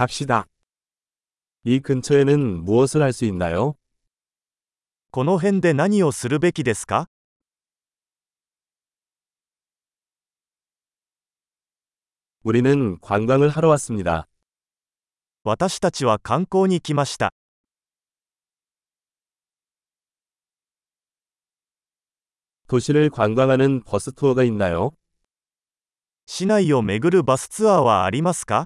갑시다. 이 근처에는 무엇을 할 수 있나요? この辺で何をするべきですか 우리는 관광을 하러 왔습니다. 私たちは観光に来ました。 도시를 관광하는 버스 투어가 있나요? 市内を巡るバスツアーはありますか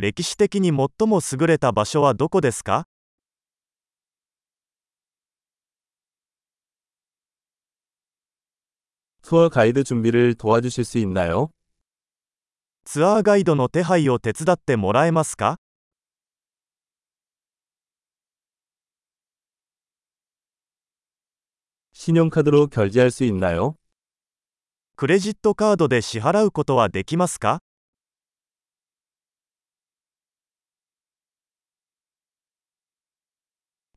歴史的に最も優れた場所はどこですか 투어 가이드 준비를 도와주실 수 있나요? ツアーガイドの手配を手伝ってもらえますか 신용카드로 결제할 수 있나요? クレジットカードで支払うことはできますか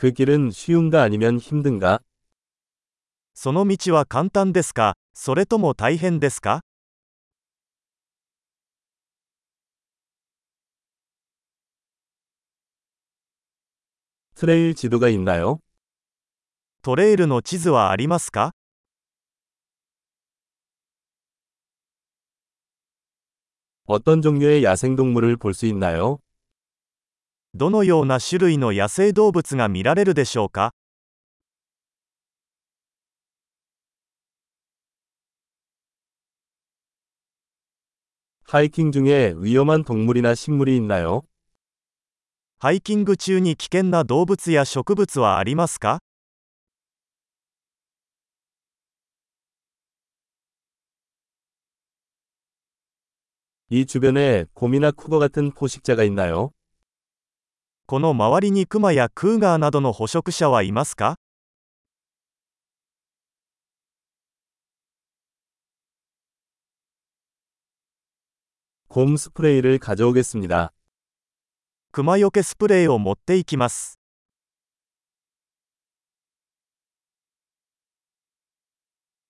그 길은 쉬운가 아니면 힘든가? その道は簡単ですかそれとも大変ですか 트레일 지도가 있나요? トレイルの地図はありますか 어떤 종류의 야생동물을 볼 수 있나요? どのような種類の野生動物が見られるでしょうか 하이킹 중에 위험한 동물이나 식물이 있나요? ハイキング中に危険な動物や植物はありますか 이 주변에 곰이나 쿠거 같은 포식자가 있나요? この周りにクマやクーガーなどの捕食者はいますか 곰 스프레이를 가져오겠습니다. クマよけスプレーを持っていきます。